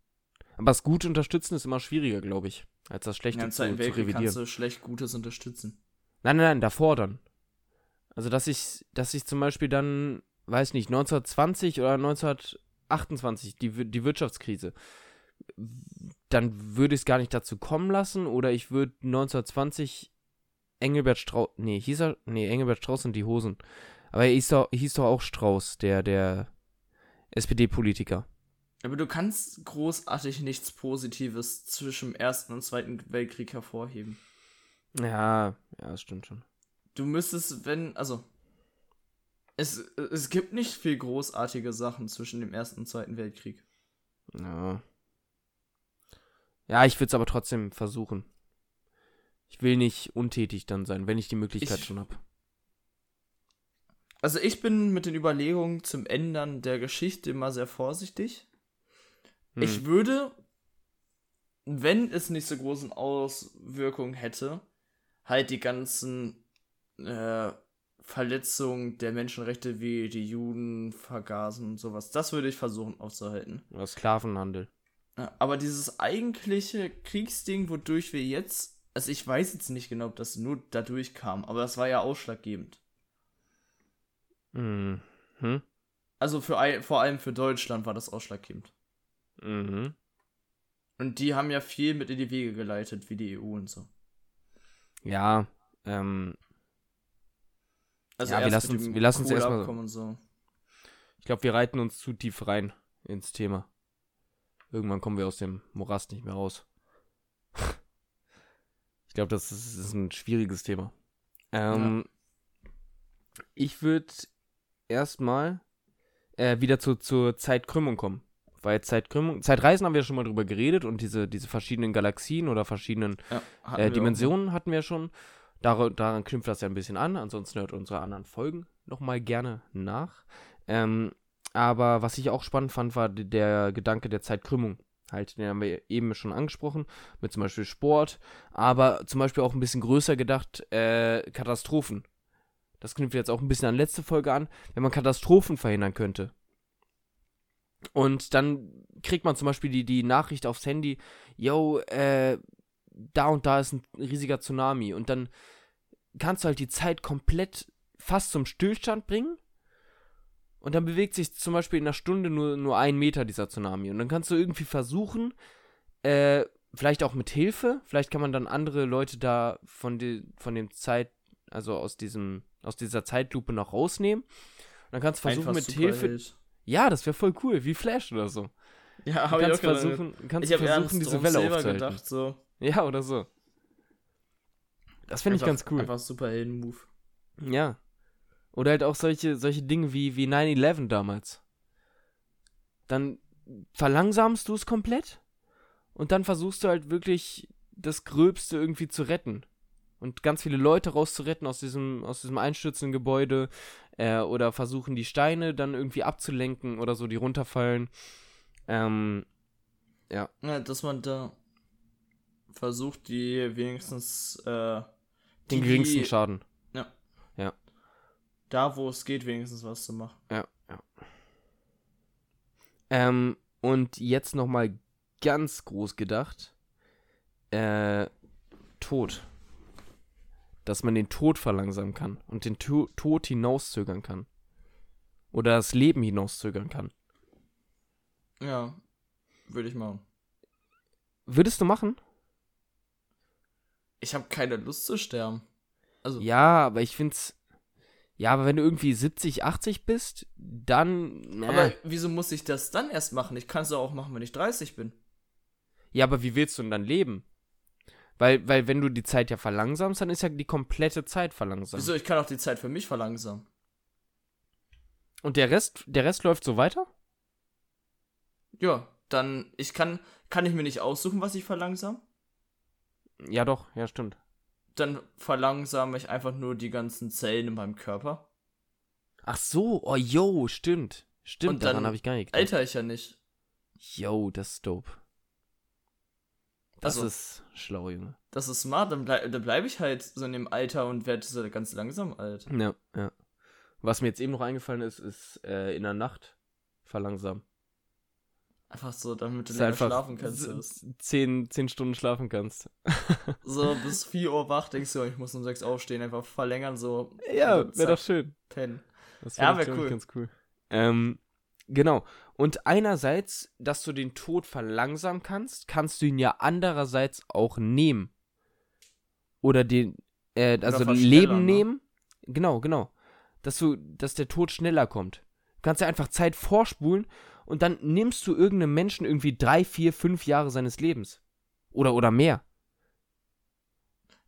Aber das Gute unterstützen ist immer schwieriger, glaube ich, als das Schlechte Ja, zu, zu revidieren. kannst du schlecht Gutes unterstützen. Nein, nein, nein, davor dann. Also, dass ich, dass ich zum Beispiel dann, weiß nicht, 1920 oder 1928, die, die Wirtschaftskrise, dann würde ich es gar nicht dazu kommen lassen oder ich würde 1920 Engelbert Strauß, nee, hieß er, nee, Engelbert Strauß sind die Hosen. Aber er hieß doch, hieß doch auch Strauß, der, der SPD-Politiker. Aber du kannst großartig nichts Positives zwischen dem Ersten und Zweiten Weltkrieg hervorheben. Ja, ja, das stimmt schon. Du müsstest, wenn, also, es, es gibt nicht viel großartige Sachen zwischen dem Ersten und Zweiten Weltkrieg. Ja. Ja, ich würde es aber trotzdem versuchen. Ich will nicht untätig dann sein, wenn ich die Möglichkeit Ich- schon habe. Also ich bin mit den Überlegungen zum Ändern der Geschichte immer sehr vorsichtig. Hm. Ich würde, wenn es nicht so großen Auswirkungen hätte, halt die ganzen äh, Verletzungen der Menschenrechte wie die Juden vergasen und sowas, das würde ich versuchen aufzuhalten. Oder Sklavenhandel. Aber dieses eigentliche Kriegsding, wodurch wir jetzt, also ich weiß jetzt nicht genau, ob das nur dadurch kam, aber das war ja ausschlaggebend. Mhm. Hm? Also für, vor allem für Deutschland war das ausschlaggebend. Mhm. Und die haben ja viel mit in die Wege geleitet, wie die EU und so. Ja, ähm, Also Ja, wir lassen uns- wir lassen's erst mal- Kohleabkommen und so. ich glaube, wir reiten uns zu tief rein ins Thema. Irgendwann kommen wir aus dem Morast nicht mehr raus. *laughs* ich glaube, das ist, ist ein schwieriges Thema. Ähm, Ich würde erstmal äh, wieder zu, zur Zeitkrümmung kommen. Weil Zeitkrümmung, Zeitreisen haben wir schon mal drüber geredet und diese, diese verschiedenen Galaxien oder verschiedenen Ja, hatten äh, wir Dimensionen hatten wir schon. Dar daran knüpft das ja ein bisschen an. Ansonsten hört unsere anderen Folgen nochmal gerne nach. Ähm, aber was ich auch spannend fand, war der Gedanke der Zeitkrümmung. Halt, den haben wir eben schon angesprochen, mit zum Beispiel Sport, aber zum Beispiel auch ein bisschen größer gedacht, äh, Katastrophen. Das knüpft jetzt auch ein bisschen an letzte Folge an, wenn man Katastrophen verhindern könnte. Und dann kriegt man zum Beispiel die, die Nachricht aufs Handy, yo, äh, da und da ist ein riesiger Tsunami. Und dann kannst du halt die Zeit komplett fast zum Stillstand bringen. Und dann bewegt sich zum Beispiel in einer Stunde nur, nur ein Meter dieser Tsunami. Und dann kannst du irgendwie versuchen, äh, vielleicht auch mit Hilfe, vielleicht kann man dann andere Leute da von, die, von dem Zeit, also aus diesem, aus dieser Zeitlupe noch rausnehmen. Und dann kannst du versuchen, Einfach mit Hilfe. Superheld. Ja, das wäre voll cool, wie Flash oder so. Ja, ich kannst auch gedacht. versuchen, kannst Ich versuchen, diese Welle aufzuhalten. gedacht, so. Ja, oder so. Das finde ich ganz cool. Einfach Superhelden-Move. Ja. Oder halt auch solche, solche Dinge wie, wie 9-11 damals. Dann verlangsamst du es komplett und dann versuchst du halt wirklich das Gröbste irgendwie zu retten. Und ganz viele Leute rauszuretten aus diesem, aus diesem einstürzenden Gebäude. Äh, oder versuchen die Steine dann irgendwie abzulenken oder so, die runterfallen. Ähm, Ja, dass man da versucht, die wenigstens äh, den die, geringsten die, Schaden. da, wo es geht, wenigstens was zu machen. Ja, ja. Ähm, und jetzt nochmal ganz groß gedacht. Äh, Tod. Dass man den Tod verlangsamen kann und den to Tod hinauszögern kann. Oder das Leben hinauszögern kann. Ja, würde ich machen. Würdest du machen? Ich habe keine Lust zu sterben. Also, Ja, aber ich find's. Ja, aber wenn du irgendwie 70, 80 bist, dann. aber äh. wieso muss ich das dann erst machen? Ich kann es auch machen, wenn ich 30 bin. Ja, aber wie willst du denn dann leben? Weil, weil wenn du die Zeit ja verlangsamst, dann ist ja die komplette Zeit verlangsamt. Wieso? Ich kann auch die Zeit für mich verlangsamen. Und der Rest, der Rest läuft so weiter? Ja, dann, ich kann, kann ich mir nicht aussuchen, was ich verlangsam? Ja, doch, ja, stimmt. Dann verlangsame ich einfach nur die ganzen Zellen in meinem Körper. Ach so, oh yo, stimmt. Stimmt, Und daran habe ich gar nicht gedacht. Alter ich ja nicht. Yo, das ist dope. Das Also- ist schlau, Junge. Das ist smart, dann, bleib, dann bleibe ich halt so in dem Alter und werde so ganz langsam alt. Ja, ja. Was mir jetzt eben noch eingefallen ist, ist äh, in der Nacht verlangsamen. Einfach so, damit du länger schlafen kannst. Zehn, zehn Stunden schlafen kannst. *laughs* So bis 4 Uhr wach, denkst du, ich muss um 6 aufstehen, einfach verlängern, so. Ja, wäre doch schön. pennen. Das Ja, fand ich, wär glaub ich, cool. ganz cool. Ähm, genau. Und einerseits, dass du den Tod verlangsamen kannst, kannst du ihn ja andererseits auch nehmen. Oder den, äh, also Leben ne? nehmen. Genau, genau. Dass du, dass der Tod schneller kommt. Du kannst ja einfach Zeit vorspulen und dann nimmst du irgendeinem Menschen irgendwie drei, vier, fünf Jahre seines Lebens. Oder, oder mehr.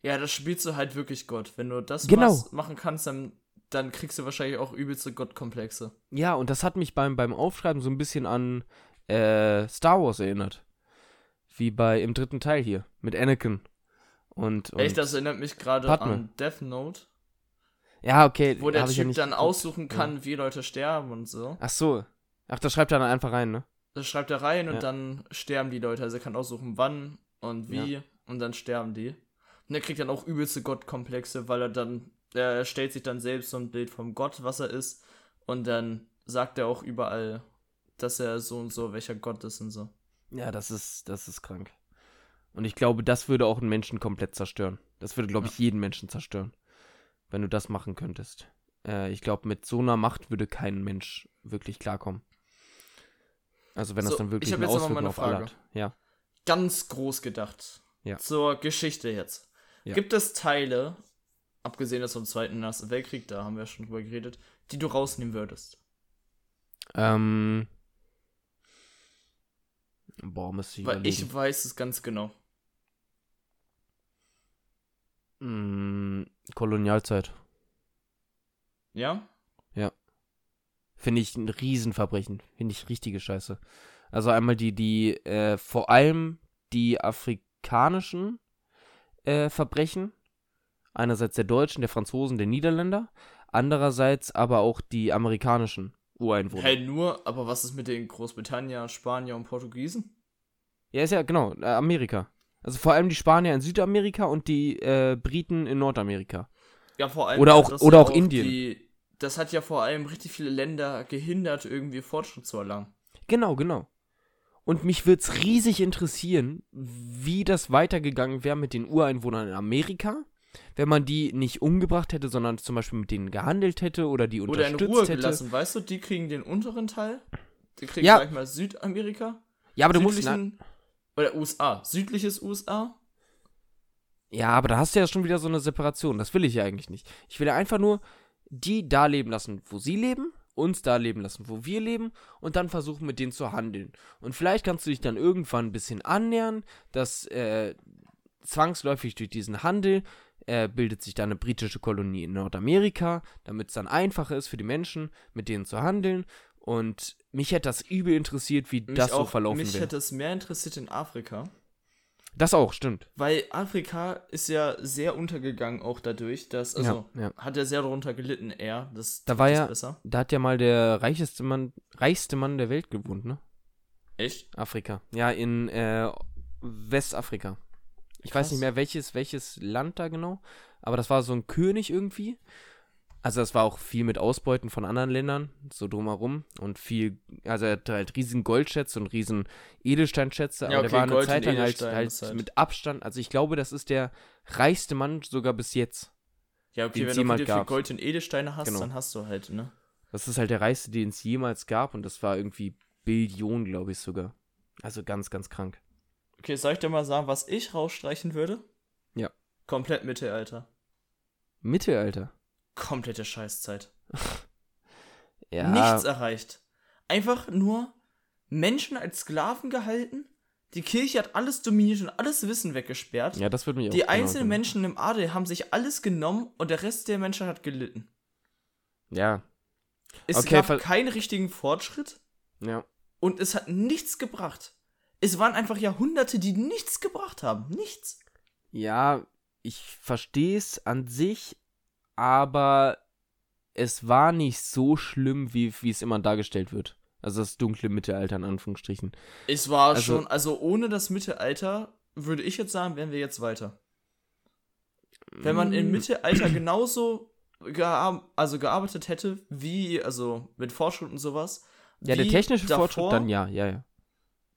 Ja, das spielst du halt wirklich Gott. Wenn du das Genau. machst, machen kannst, dann, dann kriegst du wahrscheinlich auch übelste Gottkomplexe. Ja, und das hat mich beim, beim Aufschreiben so ein bisschen an äh, Star Wars erinnert. Wie bei im dritten Teil hier, mit Anakin. Und, und Echt, das erinnert mich gerade an Death Note, Ja, okay. wo der ja Typ nicht dann geguckt. aussuchen kann, wie Leute sterben und so. Ach so. Ach, das schreibt er dann einfach rein, ne? Das schreibt er rein Ja. und dann sterben die Leute. Also er kann aussuchen, wann und wie und dann sterben die. Und er kriegt dann auch übelste Gottkomplexe, weil er dann, er stellt sich dann selbst so ein Bild vom Gott, was er ist. Und dann sagt er auch überall, dass er so und so, welcher Gott ist und so. Ja, das ist, das ist krank. Und ich glaube, das würde auch einen Menschen komplett zerstören. Das würde, glaube ich, jeden Menschen zerstören. Wenn du das machen könntest. Äh, ich glaube, mit so einer Macht würde kein Mensch wirklich klarkommen. Also wenn das So, dann wirklich ich eine jetzt noch mal Auswirkung eine auf alle Frage. hat. Ja. Ganz groß gedacht. Ja. Zur Geschichte jetzt. Ja. Gibt es Teile, abgesehen jetzt vom Zweiten Ersten Weltkrieg, da haben wir schon drüber geredet, die du rausnehmen würdest? Ähm. Boah, müsste ich Weil überlegen. ich weiß es ganz genau. Mm, Kolonialzeit. Ja? Finde ich ein Riesenverbrechen. Finde ich richtige Scheiße. Also einmal die, die, äh, vor allem die afrikanischen äh, Verbrechen. Einerseits der Deutschen, der Franzosen, der Niederländer. Andererseits aber auch die amerikanischen Ureinwohner. Hey, nur, aber was ist mit den Großbritannien, Spanier und Portugiesen? Ja, ist ja, genau, äh, Amerika. Also vor allem die Spanier in Südamerika und die äh, Briten in Nordamerika. Ja, vor allem. Oder auch- das oder ja auch Indien. Die, das hat ja vor allem richtig viele Länder gehindert, irgendwie Fortschritt zu erlangen. Genau, genau. Und mich würde es riesig interessieren, wie das weitergegangen wäre mit den Ureinwohnern in Amerika, wenn man die nicht umgebracht hätte, sondern zum Beispiel mit denen gehandelt hätte oder die Oder in unterstützt Ruhe hätte. gelassen, weißt du? Die kriegen den unteren Teil. Die kriegen Ja. gleich mal Südamerika. Ja, aber du musst. Oder USA. Südliches USA. ja, aber da hast du ja schon wieder so eine Separation. Das will ich ja eigentlich nicht. Ich will ja einfach nur die da leben lassen, wo sie leben, uns da leben lassen, wo wir leben und dann versuchen, mit denen zu handeln. Und vielleicht kannst du dich dann irgendwann ein bisschen annähern, dass äh, zwangsläufig durch diesen Handel äh, bildet sich da eine britische Kolonie in Nordamerika, damit es dann einfacher ist für die Menschen, mit denen zu handeln. Und mich hätte das übel interessiert, wie Mich das so auch, verlaufen Mich wäre. hätte es mehr interessiert in Afrika. Das auch, stimmt. Weil Afrika ist ja sehr untergegangen auch dadurch, dass, also, ja, ja. hat er sehr darunter gelitten, er. Das Da war ja- besser. Da hat ja mal der reicheste Mann, reichste Mann der Welt gewohnt, ne? Echt? Afrika. Ja, in äh, Westafrika. Ich weiß Krass. nicht mehr, welches, welches Land da genau, aber das war so ein König irgendwie. Also das war auch viel mit Ausbeuten von anderen Ländern, so drumherum. Und viel, also er hatte halt riesen Goldschätze und riesen Edelsteinschätze, Ja, aber okay, der war eine Gold Zeit lang halt, halt halt- mit Abstand. Also ich glaube, das ist der reichste Mann sogar bis jetzt. Ja, okay, wenn du viel. Gold und Edelsteine hast, Genau. dann hast du halt, ne? Das ist halt der reichste, den es jemals gab und das war irgendwie Billionen, glaube ich sogar. Also ganz, ganz krank. Okay, soll ich dir mal sagen, was ich rausstreichen würde? Ja. Komplett Mittelalter. Mittelalter. Komplette Scheißzeit. *laughs* Ja. Nichts erreicht. Einfach nur Menschen als Sklaven gehalten. Die Kirche hat alles dominiert und alles Wissen weggesperrt. Ja, das würde mich auch Die genau einzelnen interessieren. Menschen im Adel haben sich alles genommen und der Rest der Menschheit hat gelitten. Ja, Es Okay, gab keinen richtigen Fortschritt ja. und es hat nichts gebracht. Es waren einfach Jahrhunderte, die nichts gebracht haben. Nichts. Ja, ich verstehe es an sich, aber es war nicht so schlimm, wie, wie es immer dargestellt wird. Also das dunkle Mittelalter in Anführungsstrichen. Es war Also- schon, also ohne das Mittelalter, würde ich jetzt sagen, wären wir jetzt weiter. Wenn man im Mm, Mittelalter genauso gear also gearbeitet hätte, wie, also mit Fortschritt und sowas. Ja, der technische davor, Fortschritt dann ja, ja, ja.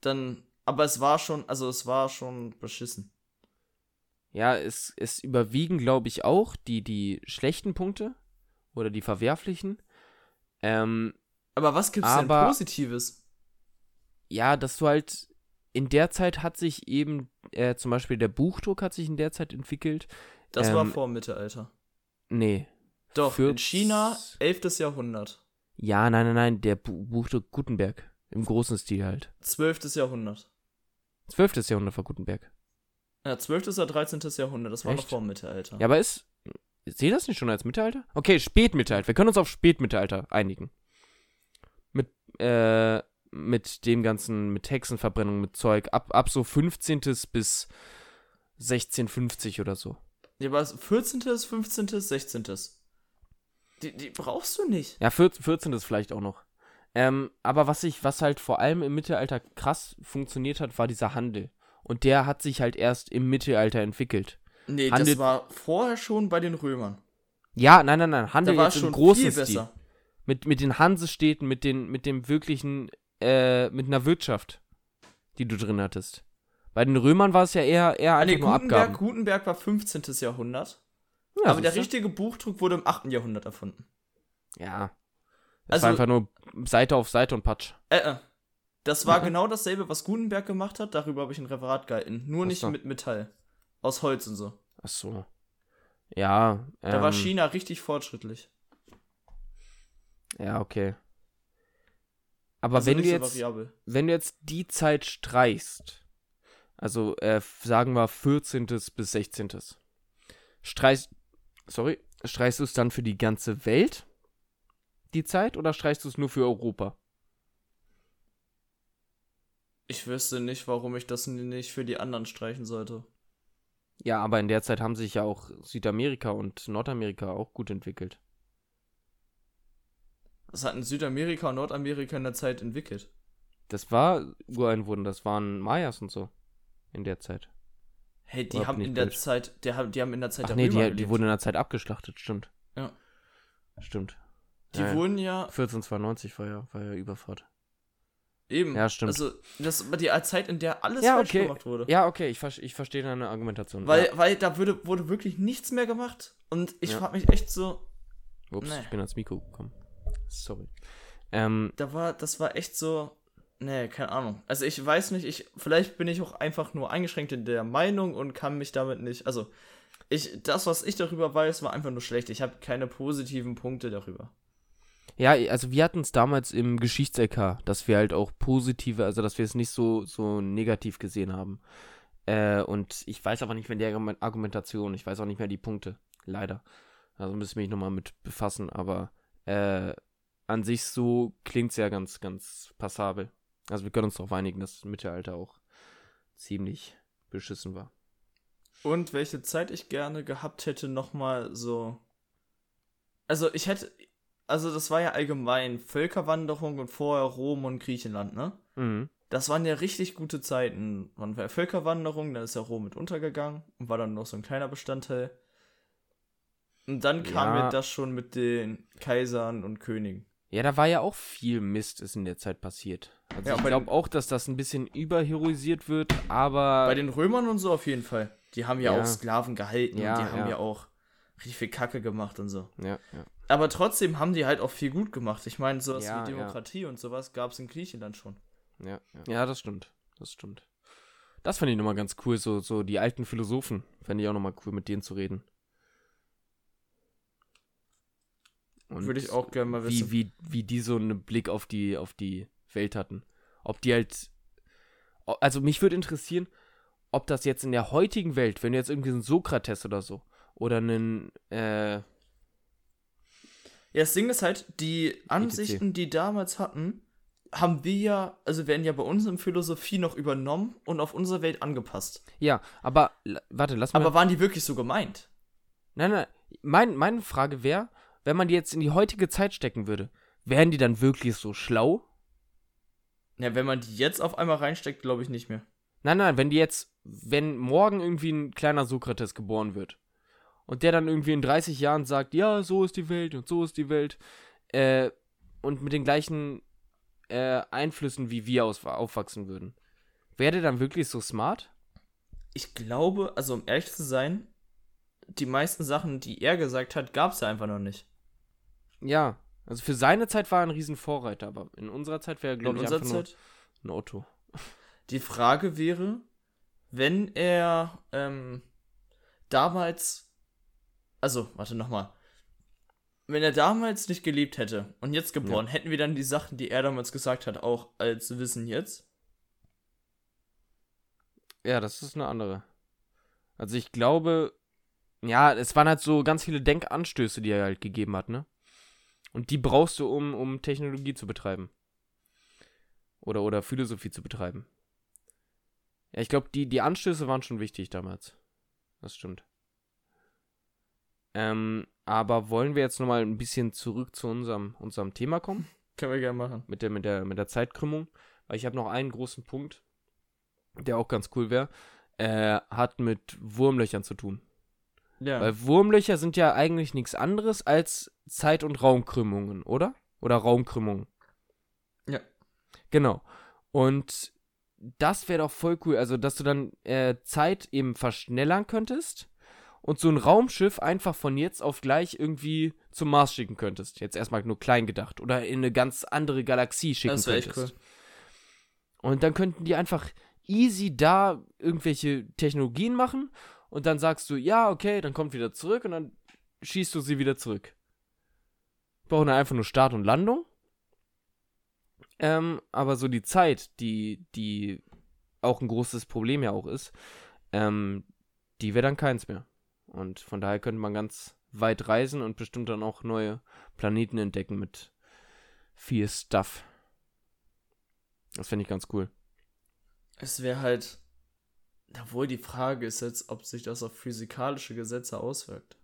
Dann, aber es war schon, also es war schon beschissen. Ja, es, es überwiegen, glaube ich, auch die, die schlechten Punkte oder die verwerflichen. Ähm, Aber was gibt's Aber- denn Positives? ja, dass du halt in der Zeit hat sich eben, äh, zum Beispiel der Buchdruck hat sich in der Zeit entwickelt. Das war ähm, vor dem Mittelalter. Nee. Doch, für- in China, 11. Jahrhundert. Ja, nein, nein, nein, der Bu Buchdruck Gutenberg. Im großen Stil halt. 12. Jahrhundert. 12. Jahrhundert war Gutenberg. Ja, 12. oder 13. Jahrhundert, das war noch Echt? vor dem Mittelalter. Ja, aber ist. Seht das nicht schon als Mittelalter? Okay, Spätmittelalter. Wir können uns auf Spätmittelalter einigen. Mit, äh, mit dem ganzen, mit Hexenverbrennung, mit Zeug. Ab, ab so 15. bis 1650 oder so. Ja, aber 14., 15., 16. Die, die brauchst du nicht. Ja, 14, 14 ist vielleicht auch noch. Ähm, aber was ich, was halt vor allem im Mittelalter krass funktioniert hat, war dieser Handel. Und der hat sich halt erst im Mittelalter entwickelt. Nee, Handel- das war vorher schon bei den Römern. Ja, nein, nein, nein. Handel war jetzt es im schon großen viel Stil. besser. Mit, mit den Hansestädten, mit, den, mit dem wirklichen, äh, mit einer Wirtschaft, die du drin hattest. Bei den Römern war es ja eher, eher Ah, einfach nee, nur Gutenberg, Abgaben. Gutenberg war 15. Jahrhundert. Ja, aber der richtige Buchdruck wurde im 8. Jahrhundert erfunden. Ja. Das Also- war einfach nur Seite auf Seite und Patsch. Äh, äh. Das war Ja. genau dasselbe, was Gutenberg gemacht hat. Darüber habe ich ein Referat gehalten. Nur Ach nicht so. mit Metall. Aus Holz und so. Ach so. Ja. Da war ähm, China richtig fortschrittlich. Ja, okay. Aber Also wenn, du so jetzt, variabel. wenn du jetzt die Zeit streichst, also äh, sagen wir 14. bis 16. Streichst, sorry, streichst du es dann für die ganze Welt die Zeit, oder streichst du es nur für Europa? Ich wüsste nicht, warum ich das nicht für die anderen streichen sollte. Ja, aber in der Zeit haben sich ja auch Südamerika und Nordamerika auch gut entwickelt. Was hatten Südamerika und Nordamerika in der Zeit entwickelt? Das war Ureinwohner, das waren Mayas und so. In der Zeit. Hey, die haben in der blöd? Zeit, die haben, die haben in der Zeit Ach nee, die, die wurden in der Zeit abgeschlachtet, stimmt. Ja. Stimmt. Die Ja, wurden ja 1492 war ja, war ja Überfahrt. eben. Ja, stimmt. Also, das war die Zeit, in der alles Ja, falsch okay. gemacht wurde. Ja, okay, ich, ver ich verstehe deine Argumentation. Weil, ja. weil da wurde, wurde wirklich nichts mehr gemacht. Und ich Ja. frage mich echt so, Ups, nee. ich bin ans Mikro gekommen. Sorry. Ähm, da war, das war echt so. Nee, keine Ahnung. Also ich weiß nicht, ich, vielleicht bin ich auch einfach nur eingeschränkt in der Meinung und kann mich damit nicht. Also, ich, das, was ich darüber weiß, war einfach nur schlecht. Ich habe keine positiven Punkte darüber. Ja, also wir hatten es damals im Geschichts-LK, dass wir halt auch positive, also dass wir es nicht so, so negativ gesehen haben. Äh, und ich weiß aber nicht mehr die Argument- Argumentation, ich weiß auch nicht mehr die Punkte, leider. Also müssen wir mich nochmal mit befassen, aber äh, an sich so klingt es ja ganz, ganz passabel. Also wir können uns darauf einigen, dass das Mittelalter auch ziemlich beschissen war. Und welche Zeit ich gerne gehabt hätte, nochmal so. Also ich hätte. Also das war ja allgemein Völkerwanderung und vorher Rom und Griechenland, ne? Mhm. Das waren ja richtig gute Zeiten. Man war Völkerwanderung, dann ist ja Rom mit untergegangen und war dann noch so ein kleiner Bestandteil. Und dann kam Ja. mir das schon mit den Kaisern und Königen. Ja, da war ja auch viel Mist, ist in der Zeit passiert. Also Ja, ich glaube auch, dass das ein bisschen überheroisiert wird, aber Bei den Römern und so auf jeden Fall. Die haben ja, Ja. auch Sklaven gehalten Ja, und die haben ja. auch richtig viel Kacke gemacht und so. ja, ja. Aber trotzdem haben die halt auch viel gut gemacht. Ich meine, sowas Ja, wie ja. Demokratie und sowas gab es in Griechenland schon. Ja, ja. ja, das stimmt. Das stimmt. Das fand ich nochmal ganz cool, so, so die alten Philosophen. Fände ich auch nochmal cool, mit denen zu reden. Und Würde ich auch gerne mal wie, wissen. wie, wie die so einen Blick auf die, auf die Welt hatten. Ob die halt. Also mich würde interessieren, ob das jetzt in der heutigen Welt, wenn du jetzt irgendwie so einen Sokrates oder so, oder einen, äh, Ja, das Ding ist halt, die Ansichten, die damals hatten, haben wir ja, also werden ja bei uns in Philosophie noch übernommen und auf unsere Welt angepasst. ja, aber, warte, lass mal. Aber waren die wirklich so gemeint? Nein, nein. Mein, meine Frage wäre, wenn man die jetzt in die heutige Zeit stecken würde, wären die dann wirklich so schlau? Ja, wenn man die jetzt auf einmal reinsteckt, glaube ich nicht mehr. Nein, nein, wenn die jetzt, wenn morgen irgendwie ein kleiner Sokrates geboren wird und der dann irgendwie in 30 Jahren sagt, ja, so ist die Welt und so ist die Welt, äh, und mit den gleichen äh, Einflüssen wie wir aus, aufwachsen würden, wäre der dann wirklich so smart? Ich glaube, also um ehrlich zu sein, die meisten Sachen, die er gesagt hat, gab es ja einfach noch nicht. Ja, also für seine Zeit war er ein riesen Vorreiter, aber in unserer Zeit wäre er, glaube ich, einfach Zeit. nur ein Otto. Die Frage wäre, wenn er ähm, damals, also, warte nochmal, wenn er damals nicht gelebt hätte und jetzt geboren, hätten wir dann die Sachen, die er damals gesagt hat, auch als Wissen jetzt? Ja, das ist eine andere. Also ich glaube, ja, es waren halt so ganz viele Denkanstöße, die er halt gegeben hat, ne? Und die brauchst du, um, um Technologie zu betreiben. Oder, oder Philosophie zu betreiben. Ja, ich glaube, die, die Anstöße waren schon wichtig damals. Das stimmt. Ähm, aber wollen wir jetzt nochmal ein bisschen zurück zu unserem, unserem Thema kommen? *laughs* Können wir gerne machen. mit der, mit der, mit der Zeitkrümmung. Weil ich habe noch einen großen Punkt, der auch ganz cool wäre. Äh, hat mit Wurmlöchern zu tun. Ja. Weil Wurmlöcher sind ja eigentlich nichts anderes als Zeit- und Raumkrümmungen, oder? Oder Raumkrümmungen. Ja. Genau. Und das wäre doch voll cool. Also, dass du dann äh, Zeit eben verschnellern könntest und so ein Raumschiff einfach von jetzt auf gleich irgendwie zum Mars schicken könntest. Jetzt erstmal nur klein gedacht. Oder in eine ganz andere Galaxie schicken das wäre echt könntest. cool. Und dann könnten die einfach easy da irgendwelche Technologien machen und dann sagst du, ja, okay, dann kommt wieder zurück und dann schießt du sie wieder zurück. Brauchen dann einfach nur Start und Landung. Ähm, aber so die Zeit, die, die auch ein großes Problem ja auch ist, ähm, die wäre dann keins mehr. Und von daher könnte man ganz weit reisen und bestimmt dann auch neue Planeten entdecken mit viel Stuff. Das fände ich ganz cool. Es wäre halt. Obwohl die Frage ist jetzt, ob sich das auf physikalische Gesetze auswirkt.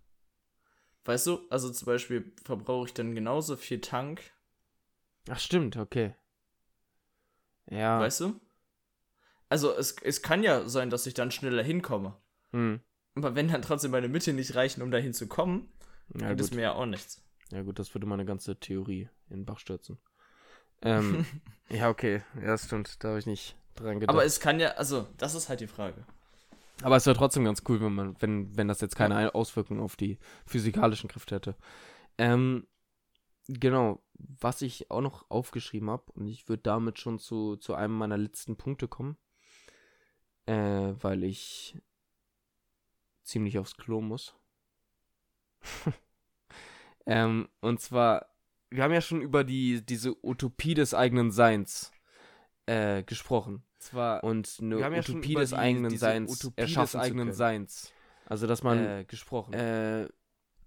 Weißt du, also zum Beispiel verbrauche ich dann genauso viel Tank. Ach, stimmt, okay. Ja. Weißt du? Also es, es kann ja sein, dass ich dann schneller hinkomme. Hm. Aber wenn dann trotzdem meine Mittel nicht reichen, um dahin zu kommen, Ja, dann ist mir ja auch nichts. ja, gut, das würde meine ganze Theorie in den Bach stürzen. Ähm, *laughs* ja, okay. Ja, das stimmt. Da habe ich nicht dran gedacht. Aber es kann ja, also, das ist halt die Frage. Aber es wäre trotzdem ganz cool, wenn man, wenn, wenn das jetzt keine Ein- Auswirkungen auf die physikalischen Kräfte hätte. Ähm, genau, was ich auch noch aufgeschrieben habe, und ich würde damit schon zu, zu einem meiner letzten Punkte kommen, äh, weil ich ziemlich aufs Klo muss. *laughs* ähm, und zwar, wir haben ja schon über die, diese Utopie des eigenen Seins äh, gesprochen. Zwar und eine ja Utopie über des die- eigenen Seins Utopie erschaffen des eigenen. Seins. Also dass man äh, gesprochen. äh,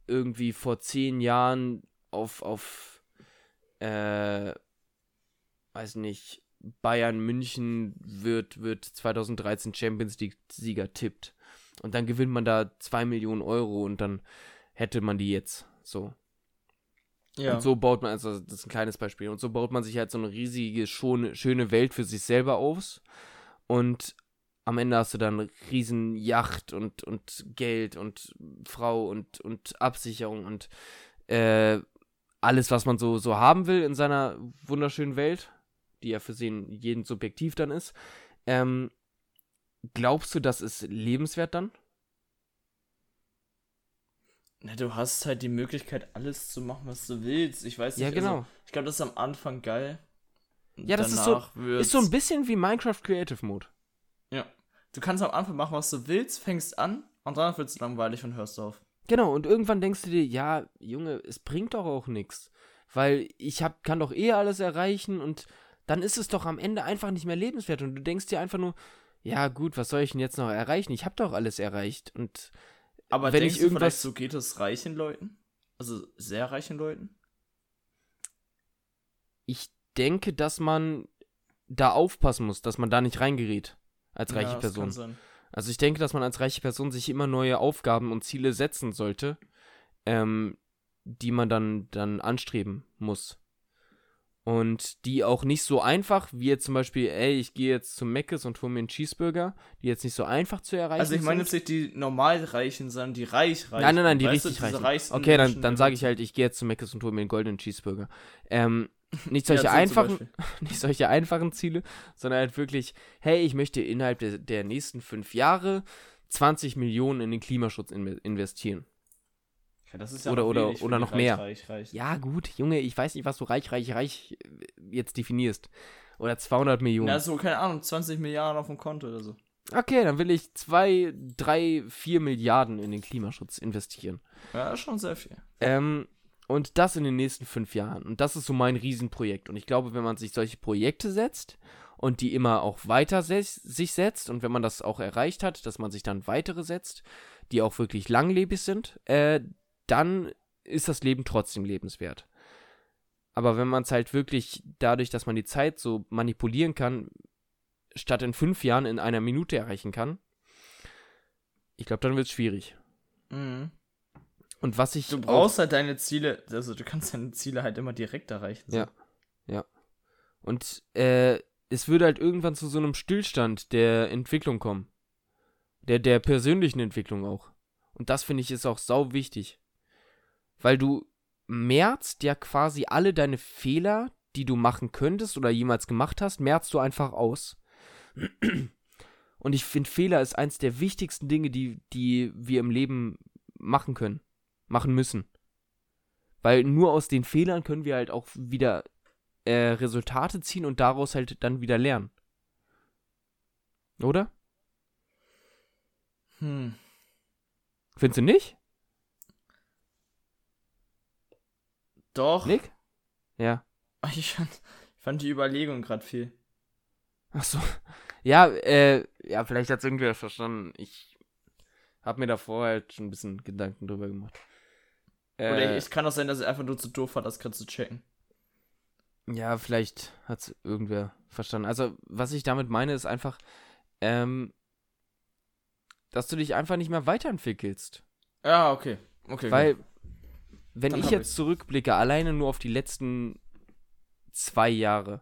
irgendwie vor zehn Jahren auf, auf äh, weiß nicht, Bayern München wird, wird 2013 Champions League-Sieger tippt. Und dann gewinnt man da zwei Millionen Euro und dann hätte man die jetzt. So. Ja. Und so baut man, also das ist ein kleines Beispiel, und so baut man sich halt so eine riesige, schone, schöne Welt für sich selber aus. Und am Ende hast du dann riesen Yacht und, und Geld und Frau und, und Absicherung und äh, alles, was man so, so haben will in seiner wunderschönen Welt, die ja für jeden, jeden subjektiv dann ist. Ähm, glaubst du, das ist lebenswert dann? Na, du hast halt die Möglichkeit, alles zu machen, was du willst. Ich weiß nicht, Ja, genau. Also, ich glaube, das ist am Anfang geil. Ja, das ist so- wird's- Ist so ein bisschen wie Minecraft Creative Mode. Ja. Du kannst am Anfang machen, was du willst, fängst an und danach wird es langweilig und hörst auf. Genau, und irgendwann denkst du dir, ja, Junge, es bringt doch auch nichts. Weil ich hab, kann doch eh alles erreichen und dann ist es doch am Ende einfach nicht mehr lebenswert. Und du denkst dir einfach nur, ja gut, was soll ich denn jetzt noch erreichen? Ich hab doch alles erreicht. Und Aber Wenn ich irgendwas- so geht es reichen Leuten? Also sehr reichen Leuten? ich denke, dass man da aufpassen muss, dass man da nicht reingerät als reiche ja, Person. Also ich denke, dass man als reiche Person sich immer neue Aufgaben und Ziele setzen sollte, ähm, die man dann, dann anstreben muss. Und die auch nicht so einfach, wie jetzt zum Beispiel, ey, ich gehe jetzt zum Meckes und hole mir einen Cheeseburger, die jetzt nicht so einfach zu erreichen Also ich meine sind. jetzt nicht die normal Reichen, sondern die reich reichen. Nein, nein, nein, die Weißt du, richtig diese reichen. Okay, dann, dann sage ich halt, ich gehe jetzt zu Meckes und hole mir einen goldenen Cheeseburger. Ähm, *laughs* nicht solche Ja, zum einfachen, *laughs* nicht solche einfachen Ziele, sondern halt wirklich, hey, ich möchte innerhalb der, der nächsten fünf Jahre 20 Millionen in den Klimaschutz in, investieren. Ja, das ist Oder- noch oder- oder die noch reich, mehr. Reich, reich. Ja, gut, Junge, ich weiß nicht, was du reich, reich, reich jetzt definierst. Oder 200 Millionen. Na, so, keine Ahnung, 20 Milliarden auf dem Konto oder so. okay, dann will ich 2, 3, 4 Milliarden in den Klimaschutz investieren. Ja, schon sehr viel. Ähm, und das in den nächsten fünf Jahren. Und das ist so mein Riesenprojekt. Und ich glaube, wenn man sich solche Projekte setzt und die immer auch weiter ses sich setzt und wenn man das auch erreicht hat, dass man sich dann weitere setzt, die auch wirklich langlebig sind, äh, dann ist das Leben trotzdem lebenswert. Aber wenn man es halt wirklich dadurch, dass man die Zeit so manipulieren kann, statt in fünf Jahren in einer Minute erreichen kann, ich glaube, dann wird es schwierig. Mhm. Und was ich Du auch- brauchst halt deine Ziele, also du kannst deine Ziele halt immer direkt erreichen. So. Ja. Und äh, es würde halt irgendwann zu so einem Stillstand der Entwicklung kommen. Der, der persönlichen Entwicklung auch. Und das finde ich ist auch sau wichtig. Weil du merzt ja quasi alle deine Fehler, die du machen könntest oder jemals gemacht hast, merzt du einfach aus. Und ich finde, Fehler ist eins der wichtigsten Dinge, die, die wir im Leben machen können. Machen müssen. Weil nur aus den Fehlern können wir halt auch wieder äh, Resultate ziehen und daraus halt dann wieder lernen. Oder? Hm. Findest du nicht? Doch. Nick? Ja. Ich fand, ich fand die Überlegung gerade viel. Ach so. Ja, äh, ja, vielleicht hat es irgendwer verstanden. Ich habe mir davor halt schon ein bisschen Gedanken drüber gemacht. Oder Äh, es kann auch sein, dass er einfach nur zu doof war, das gerade zu checken. Ja, vielleicht hat es irgendwer verstanden. Also, was ich damit meine, ist einfach, ähm, dass du dich einfach nicht mehr weiterentwickelst. Ja, okay. Okay. Weil, wenn Dann ich jetzt ich's. zurückblicke, alleine nur auf die letzten zwei Jahre,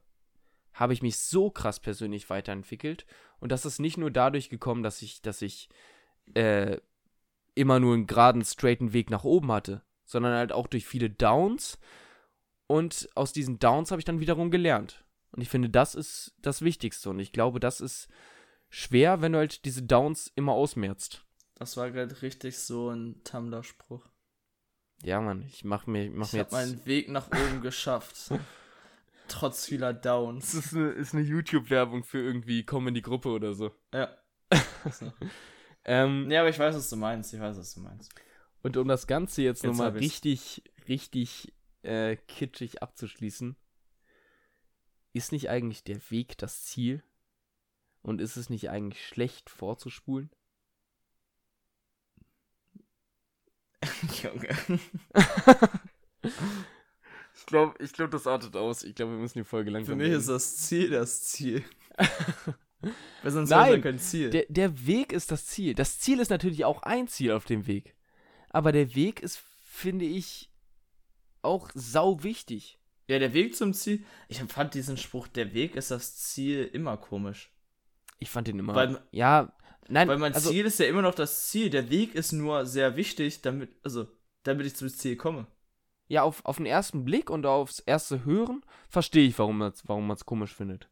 habe ich mich so krass persönlich weiterentwickelt. Und das ist nicht nur dadurch gekommen, dass ich, dass ich äh, immer nur einen geraden, straighten Weg nach oben hatte, sondern halt auch durch viele Downs. Und aus diesen Downs habe ich dann wiederum gelernt. Und ich finde, das ist das Wichtigste. Und ich glaube, das ist schwer, wenn du halt diese Downs immer ausmerzt. das war gerade richtig so ein Tumblr-Spruch. Ja, Mann, ich mach mir, mach Ich mir habe meinen Weg nach oben geschafft. *laughs* Trotz vieler Downs. Das ist eine, ist eine YouTube-Werbung für irgendwie Komm in die Gruppe oder so. Ja. *laughs* Ähm, Nee, aber ich weiß, was du meinst. Ich weiß, was du meinst. Und um das Ganze jetzt, Jetzt nochmal hab richtig, richtig äh, kitschig abzuschließen, ist nicht eigentlich der Weg das Ziel? Und ist es nicht eigentlich schlecht vorzuspulen? Junge. Ich glaube, ich glaub, das artet aus. Ich glaube, wir müssen die Folge Für langsam mich ist das Ziel das Ziel. *laughs* Weil sonst Nein, kein Ziel. der, der Weg ist das Ziel. Das Ziel ist natürlich auch ein Ziel auf dem Weg. Aber der Weg ist, finde ich, auch sau wichtig. ja, der Weg zum Ziel. Ich fand diesen Spruch, der Weg ist das Ziel, immer komisch. Ich fand den immer. Weil- ja, nein, Weil mein also, Ziel ist ja immer noch das Ziel. Der Weg ist nur sehr wichtig, damit, also, damit ich zum Ziel komme. Ja, auf, auf den ersten Blick und aufs erste Hören verstehe ich, warum man es warum man's komisch findet.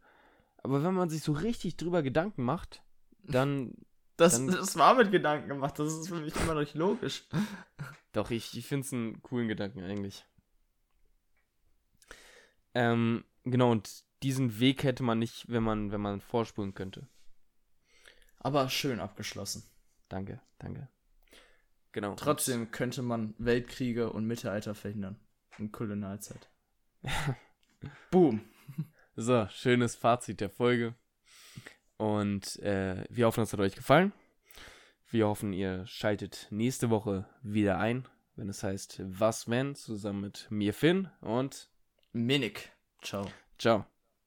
Aber wenn man sich so richtig drüber Gedanken macht, dann. *laughs* Das, Dann- das war mit Gedanken gemacht. Das ist für mich immer noch nicht logisch. *laughs* Doch, ich, ich finde es einen coolen Gedanken eigentlich. Ähm, genau, und diesen Weg hätte man nicht, wenn man, wenn man vorspulen könnte. Aber schön abgeschlossen. Danke, danke. Genau. Trotzdem könnte man Weltkriege und Mittelalter verhindern. In Kolonialzeit. *laughs* Boom. So, schönes Fazit der Folge. Und äh, wir hoffen, es hat euch gefallen. Wir hoffen, ihr schaltet nächste Woche wieder ein, wenn es heißt Was wenn, zusammen mit mir Finn und Minik. Ciao. ciao.